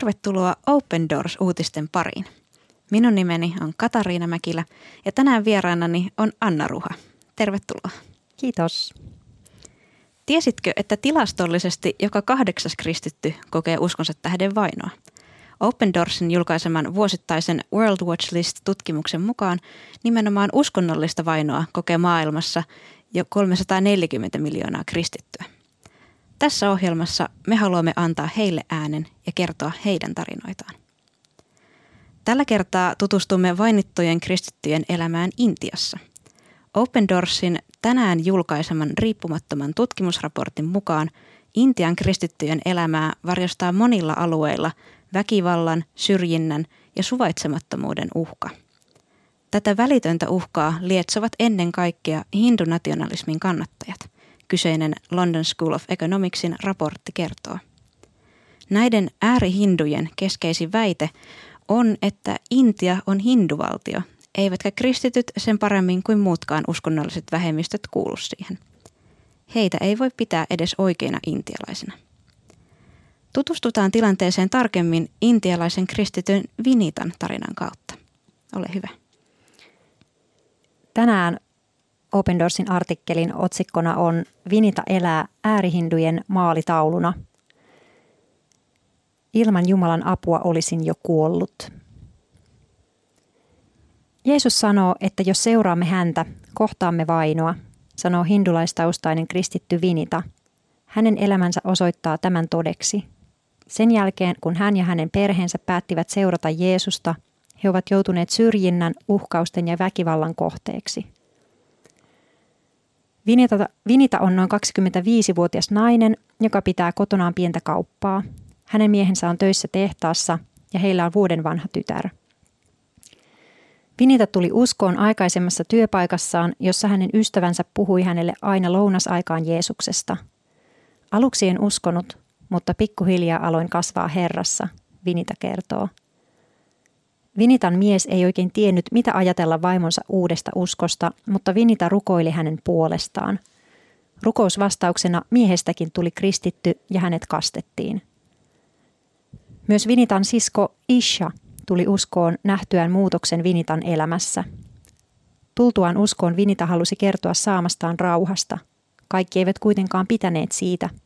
Tervetuloa Open Doors-uutisten pariin. Minun nimeni on Katariina Mäkilä ja tänään vieraanani on Anna Ruha. Tervetuloa. Kiitos. Tiesitkö, että tilastollisesti joka kahdeksas kristitty kokee uskonsa tähden vainoa? Open Doorsin julkaiseman vuosittaisen World Watch List-tutkimuksen mukaan nimenomaan uskonnollista vainoa kokee maailmassa jo 340 miljoonaa kristittyä. Tässä ohjelmassa me haluamme antaa heille äänen ja kertoa heidän tarinoitaan. Tällä kertaa tutustumme vainittujen kristittyjen elämään Intiassa. Open Doorsin tänään julkaiseman riippumattoman tutkimusraportin mukaan Intian kristittyjen elämää varjostaa monilla alueilla väkivallan, syrjinnän ja suvaitsemattomuuden uhka. Tätä välitöntä uhkaa lietsovat ennen kaikkea hindunationalismin kannattajat – kyseinen London School of Economicsin raportti kertoo. Näiden äärihindujen keskeisin väite on, että Intia on hinduvaltio, eivätkä kristityt sen paremmin kuin muutkaan uskonnolliset vähemmistöt kuulu siihen. Heitä ei voi pitää edes oikeina intialaisina. Tutustutaan tilanteeseen tarkemmin intialaisen kristityn Vinitan tarinan kautta. Ole hyvä. Tänään Open Doorsin artikkelin otsikkona on Vinita elää äärihindujen maalitauluna. Ilman Jumalan apua olisin jo kuollut. Jeesus sanoo, että jos seuraamme häntä, kohtaamme vainoa, sanoo hindulaistaustainen kristitty Vinita. Hänen elämänsä osoittaa tämän todeksi. Sen jälkeen, kun hän ja hänen perheensä päättivät seurata Jeesusta, he ovat joutuneet syrjinnän, uhkausten ja väkivallan kohteeksi – Vinita, Vinita on noin 25-vuotias nainen, joka pitää kotonaan pientä kauppaa. Hänen miehensä on töissä tehtaassa ja heillä on vuoden vanha tytär. Vinita tuli uskoon aikaisemmassa työpaikassaan, jossa hänen ystävänsä puhui hänelle aina lounasaikaan Jeesuksesta. Aluksi en uskonut, mutta pikkuhiljaa aloin kasvaa Herrassa, Vinita kertoo – Vinitan mies ei oikein tiennyt, mitä ajatella vaimonsa uudesta uskosta, mutta Vinita rukoili hänen puolestaan. Rukousvastauksena miehestäkin tuli kristitty ja hänet kastettiin. Myös Vinitan sisko Isha tuli uskoon nähtyään muutoksen Vinitan elämässä. Tultuaan uskoon Vinita halusi kertoa saamastaan rauhasta. Kaikki eivät kuitenkaan pitäneet siitä –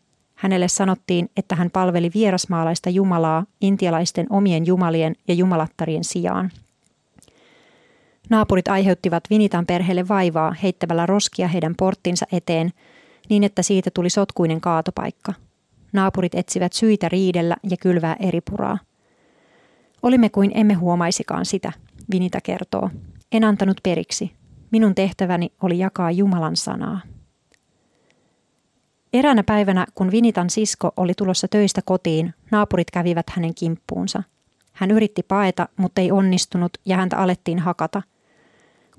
Hänelle sanottiin, että hän palveli vierasmaalaista Jumalaa intialaisten omien jumalien ja jumalattarien sijaan. Naapurit aiheuttivat Vinitan perheelle vaivaa heittämällä roskia heidän porttinsa eteen niin, että siitä tuli sotkuinen kaatopaikka. Naapurit etsivät syitä riidellä ja kylvää eri puraa. Olimme kuin emme huomaisikaan sitä, Vinita kertoo. En antanut periksi. Minun tehtäväni oli jakaa Jumalan sanaa. Eräänä päivänä, kun Vinitan sisko oli tulossa töistä kotiin, naapurit kävivät hänen kimppuunsa. Hän yritti paeta, mutta ei onnistunut ja häntä alettiin hakata.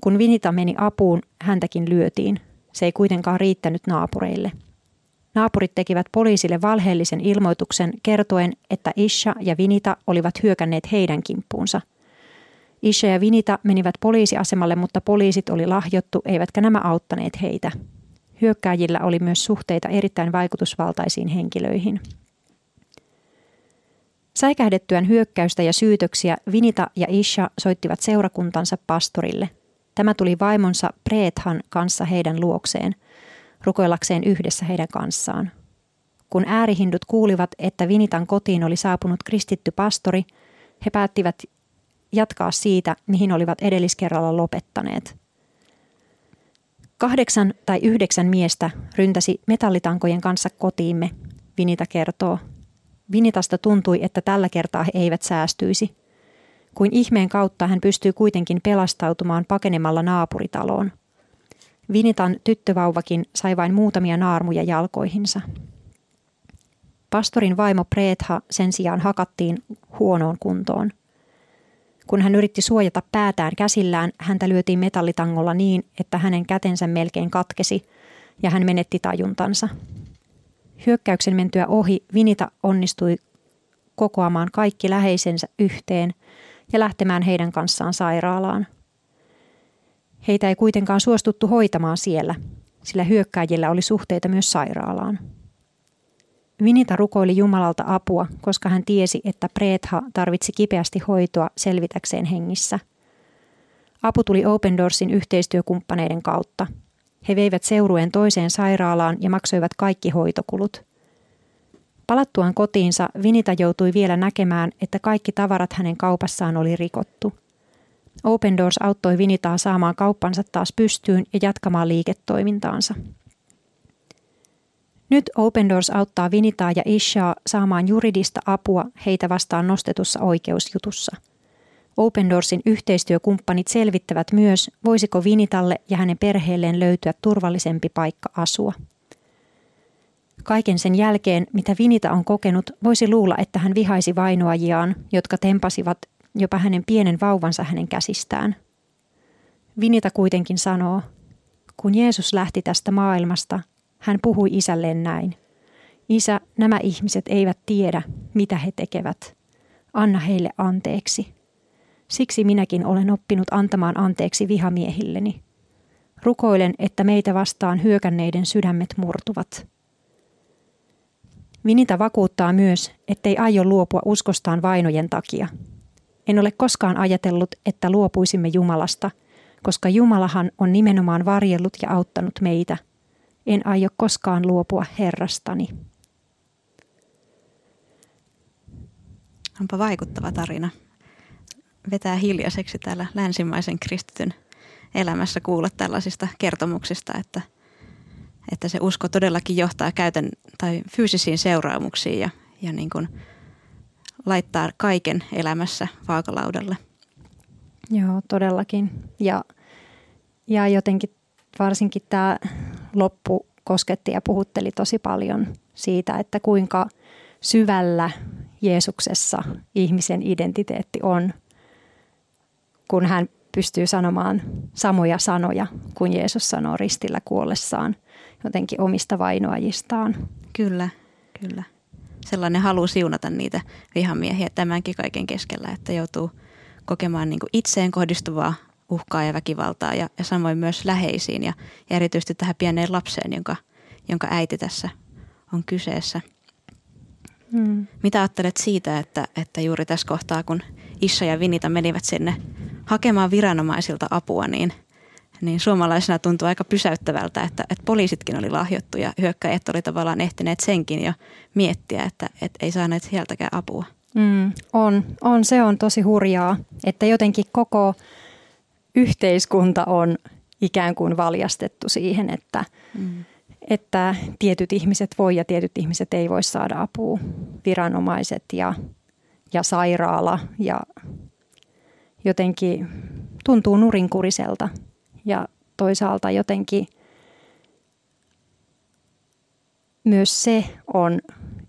Kun Vinita meni apuun, häntäkin lyötiin. Se ei kuitenkaan riittänyt naapureille. Naapurit tekivät poliisille valheellisen ilmoituksen kertoen, että Isha ja Vinita olivat hyökänneet heidän kimppuunsa. Isha ja Vinita menivät poliisiasemalle, mutta poliisit oli lahjottu, eivätkä nämä auttaneet heitä. Hyökkääjillä oli myös suhteita erittäin vaikutusvaltaisiin henkilöihin. Säikähdettyään hyökkäystä ja syytöksiä Vinita ja Isha soittivat seurakuntansa pastorille. Tämä tuli vaimonsa Preethan kanssa heidän luokseen, rukoillakseen yhdessä heidän kanssaan. Kun äärihindut kuulivat, että Vinitan kotiin oli saapunut kristitty pastori, he päättivät jatkaa siitä, mihin olivat edelliskerralla lopettaneet – Kahdeksan tai yhdeksän miestä ryntäsi metallitankojen kanssa kotiimme, Vinita kertoo. Vinitasta tuntui, että tällä kertaa he eivät säästyisi. Kuin ihmeen kautta hän pystyy kuitenkin pelastautumaan pakenemalla naapuritaloon. Vinitan tyttövauvakin sai vain muutamia naarmuja jalkoihinsa. Pastorin vaimo Preetha sen sijaan hakattiin huonoon kuntoon – kun hän yritti suojata päätään käsillään, häntä lyötiin metallitangolla niin, että hänen kätensä melkein katkesi ja hän menetti tajuntansa. Hyökkäyksen mentyä ohi Vinita onnistui kokoamaan kaikki läheisensä yhteen ja lähtemään heidän kanssaan sairaalaan. Heitä ei kuitenkaan suostuttu hoitamaan siellä, sillä hyökkääjillä oli suhteita myös sairaalaan. Vinita rukoili Jumalalta apua, koska hän tiesi, että Preetha tarvitsi kipeästi hoitoa selvitäkseen hengissä. Apu tuli Open Doorsin yhteistyökumppaneiden kautta. He veivät seurueen toiseen sairaalaan ja maksoivat kaikki hoitokulut. Palattuaan kotiinsa Vinita joutui vielä näkemään, että kaikki tavarat hänen kaupassaan oli rikottu. Open Doors auttoi Vinitaa saamaan kauppansa taas pystyyn ja jatkamaan liiketoimintaansa. Nyt Open Doors auttaa Vinitaa ja Ishaa saamaan juridista apua heitä vastaan nostetussa oikeusjutussa. Open Doorsin yhteistyökumppanit selvittävät myös, voisiko Vinitalle ja hänen perheelleen löytyä turvallisempi paikka asua. Kaiken sen jälkeen, mitä Vinita on kokenut, voisi luulla, että hän vihaisi vainoajiaan, jotka tempasivat jopa hänen pienen vauvansa hänen käsistään. Vinita kuitenkin sanoo, kun Jeesus lähti tästä maailmasta, hän puhui isälleen näin. Isä, nämä ihmiset eivät tiedä, mitä he tekevät. Anna heille anteeksi. Siksi minäkin olen oppinut antamaan anteeksi vihamiehilleni. Rukoilen, että meitä vastaan hyökänneiden sydämet murtuvat. Vinita vakuuttaa myös, ettei aio luopua uskostaan vainojen takia. En ole koskaan ajatellut, että luopuisimme Jumalasta, koska Jumalahan on nimenomaan varjellut ja auttanut meitä – en aio koskaan luopua Herrastani. Onpa vaikuttava tarina. Vetää hiljaiseksi täällä länsimaisen kristityn elämässä kuulla tällaisista kertomuksista, että, että se usko todellakin johtaa käytän tai fyysisiin seuraamuksiin ja, ja niin kuin laittaa kaiken elämässä vaakalaudalle. Joo, todellakin. Ja, ja jotenkin varsinkin tämä loppu kosketti ja puhutteli tosi paljon siitä, että kuinka syvällä Jeesuksessa ihmisen identiteetti on, kun hän pystyy sanomaan samoja sanoja kuin Jeesus sanoo ristillä kuollessaan jotenkin omista vainoajistaan. Kyllä, kyllä. Sellainen halu siunata niitä vihamiehiä tämänkin kaiken keskellä, että joutuu kokemaan niin itseen kohdistuvaa uhkaa ja väkivaltaa ja, ja samoin myös läheisiin ja, ja erityisesti tähän pieneen lapseen, jonka, jonka äiti tässä on kyseessä. Hmm. Mitä ajattelet siitä, että, että juuri tässä kohtaa, kun Issa ja Vinita menivät sinne hakemaan viranomaisilta apua, niin, niin suomalaisena tuntuu aika pysäyttävältä, että, että poliisitkin oli lahjottu ja hyökkäjät oli tavallaan ehtineet senkin jo miettiä, että, että ei saaneet sieltäkään apua. Mm, on, on, se on tosi hurjaa, että jotenkin koko yhteiskunta on ikään kuin valjastettu siihen, että, mm. että tietyt ihmiset voi ja tietyt ihmiset ei voi saada apua. Viranomaiset ja, ja sairaala ja jotenkin tuntuu nurinkuriselta ja toisaalta jotenkin myös se on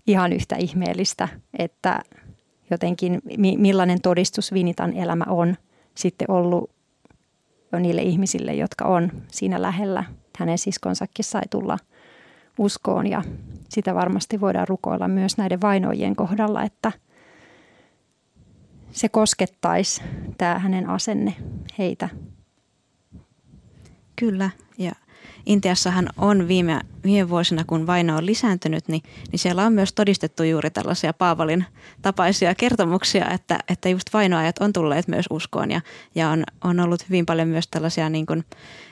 ihan yhtä ihmeellistä, että jotenkin millainen todistus Vinitan elämä on sitten ollut niille ihmisille, jotka on siinä lähellä. Hänen siskonsakin sai tulla uskoon ja sitä varmasti voidaan rukoilla myös näiden vainoijien kohdalla, että se koskettaisi tämä hänen asenne heitä. Kyllä, ja Intiassahan on viime, viime vuosina, kun vaino on lisääntynyt, niin, niin siellä on myös todistettu juuri tällaisia Paavalin tapaisia kertomuksia, että, että just vainoajat on tulleet myös uskoon ja, ja on, on ollut hyvin paljon myös tällaisia niin kuin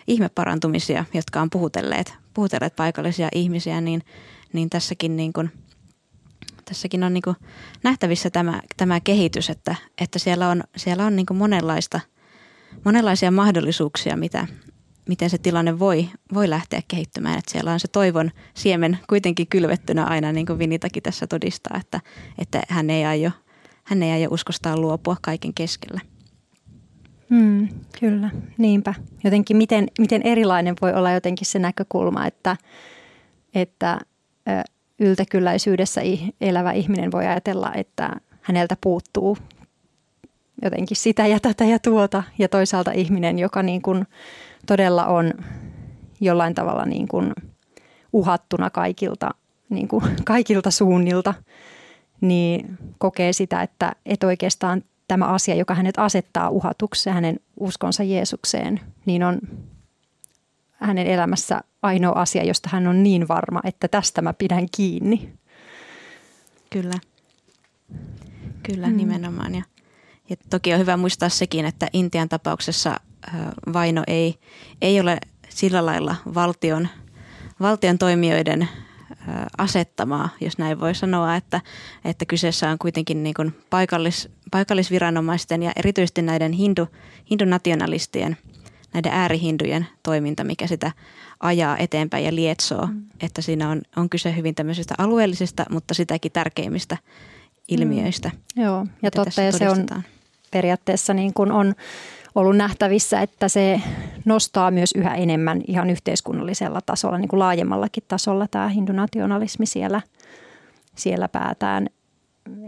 ihmeparantumisia, jotka on puhutelleet, puhutelleet paikallisia ihmisiä, niin, niin tässäkin niin kuin, tässäkin on niin kuin nähtävissä tämä, tämä kehitys, että, että siellä on, siellä on niin kuin monenlaista, monenlaisia mahdollisuuksia, mitä, miten se tilanne voi, voi lähteä kehittymään. Että siellä on se toivon siemen kuitenkin kylvettynä aina, niin kuin Vinitakin tässä todistaa, että, että hän, ei aio, hän ei aio uskostaan luopua kaiken keskellä. Hmm, kyllä, niinpä. Jotenkin miten, miten erilainen voi olla jotenkin se näkökulma, että, että yltäkylläisyydessä elävä ihminen voi ajatella, että häneltä puuttuu jotenkin sitä ja tätä ja tuota. Ja toisaalta ihminen, joka niin kuin todella on jollain tavalla niin kuin uhattuna kaikilta, niin kuin kaikilta suunnilta, niin kokee sitä, että, että oikeastaan tämä asia, joka hänet asettaa uhatuksi, hänen uskonsa Jeesukseen, niin on hänen elämässä ainoa asia, josta hän on niin varma, että tästä mä pidän kiinni. Kyllä. Kyllä, mm. nimenomaan. Ja, ja toki on hyvä muistaa sekin, että Intian tapauksessa vaino ei, ei ole sillä lailla valtion, valtion toimijoiden asettamaa, jos näin voi sanoa, että, että kyseessä on kuitenkin niin kuin paikallis, paikallisviranomaisten ja erityisesti näiden hindu, hindunationalistien, näiden äärihindujen toiminta, mikä sitä ajaa eteenpäin ja lietsoo, mm. että siinä on, on kyse hyvin tämmöisistä alueellisista, mutta sitäkin tärkeimmistä ilmiöistä. Mm. Joo, ja totta, ja se on periaatteessa niin kuin on ollut nähtävissä, että se nostaa myös yhä enemmän ihan yhteiskunnallisella tasolla, niin kuin laajemmallakin tasolla tämä hindunationalismi siellä, siellä päätään.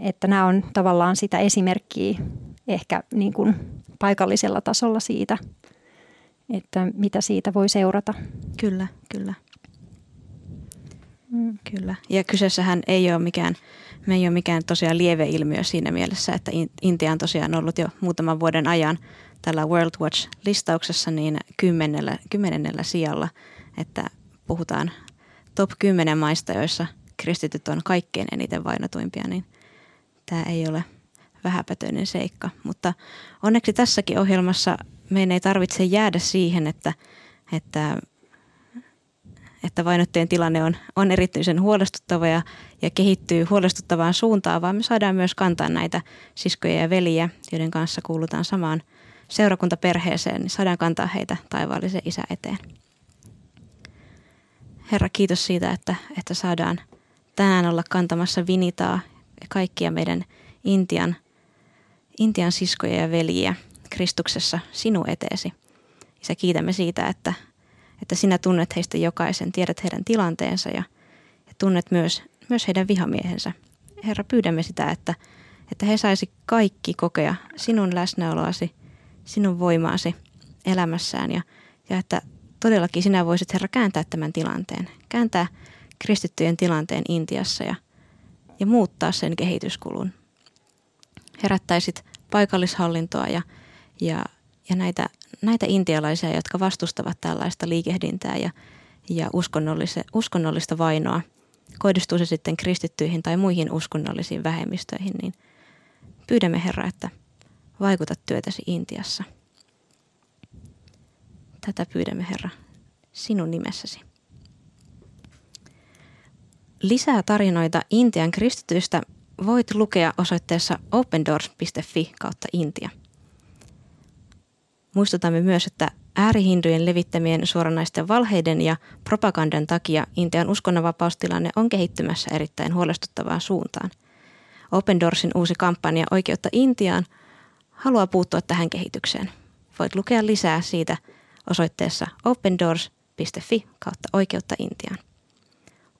Että nämä on tavallaan sitä esimerkkiä ehkä niin kuin paikallisella tasolla siitä, että mitä siitä voi seurata. Kyllä, kyllä. Mm. Kyllä. Ja kyseessähän ei ole mikään, me ei ole mikään tosiaan lieveilmiö siinä mielessä, että Intia on tosiaan ollut jo muutaman vuoden ajan tällä World Watch-listauksessa niin kymmenellä, kymmenennellä sijalla, että puhutaan top 10 maista, joissa kristityt on kaikkein eniten vainotuimpia, niin tämä ei ole vähäpätöinen seikka. Mutta onneksi tässäkin ohjelmassa meidän ei tarvitse jäädä siihen, että, että, että vainotteen tilanne on, on erityisen huolestuttava ja, ja kehittyy huolestuttavaan suuntaan, vaan me saadaan myös kantaa näitä siskoja ja veliä, joiden kanssa kuulutaan samaan – seurakuntaperheeseen, niin saadaan kantaa heitä taivaallisen isä eteen. Herra, kiitos siitä, että, että saadaan tänään olla kantamassa vinitaa ja kaikkia meidän Intian, Intian siskoja ja veljiä Kristuksessa sinun eteesi. Isä, kiitämme siitä, että, että sinä tunnet heistä jokaisen, tiedät heidän tilanteensa ja, ja tunnet myös, myös heidän vihamiehensä. Herra, pyydämme sitä, että, että he saisi kaikki kokea sinun läsnäoloasi sinun voimaasi elämässään ja, ja että todellakin sinä voisit Herra kääntää tämän tilanteen, kääntää kristittyjen tilanteen Intiassa ja, ja muuttaa sen kehityskulun. Herättäisit paikallishallintoa ja, ja, ja näitä, näitä intialaisia, jotka vastustavat tällaista liikehdintää ja, ja uskonnollista vainoa, kohdistuu se sitten kristittyihin tai muihin uskonnollisiin vähemmistöihin, niin pyydämme Herra, että vaikuta työtäsi Intiassa. Tätä pyydämme, Herra, sinun nimessäsi. Lisää tarinoita Intian kristityistä voit lukea osoitteessa opendoors.fi kautta Intia. Muistutamme myös, että äärihindujen levittämien suoranaisten valheiden ja propagandan takia Intian uskonnonvapaustilanne on kehittymässä erittäin huolestuttavaan suuntaan. Open Doorsin uusi kampanja Oikeutta Intiaan – haluaa puuttua tähän kehitykseen. Voit lukea lisää siitä osoitteessa opendoors.fi kautta oikeutta Intiaan.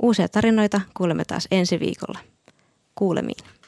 Uusia tarinoita kuulemme taas ensi viikolla. Kuulemiin.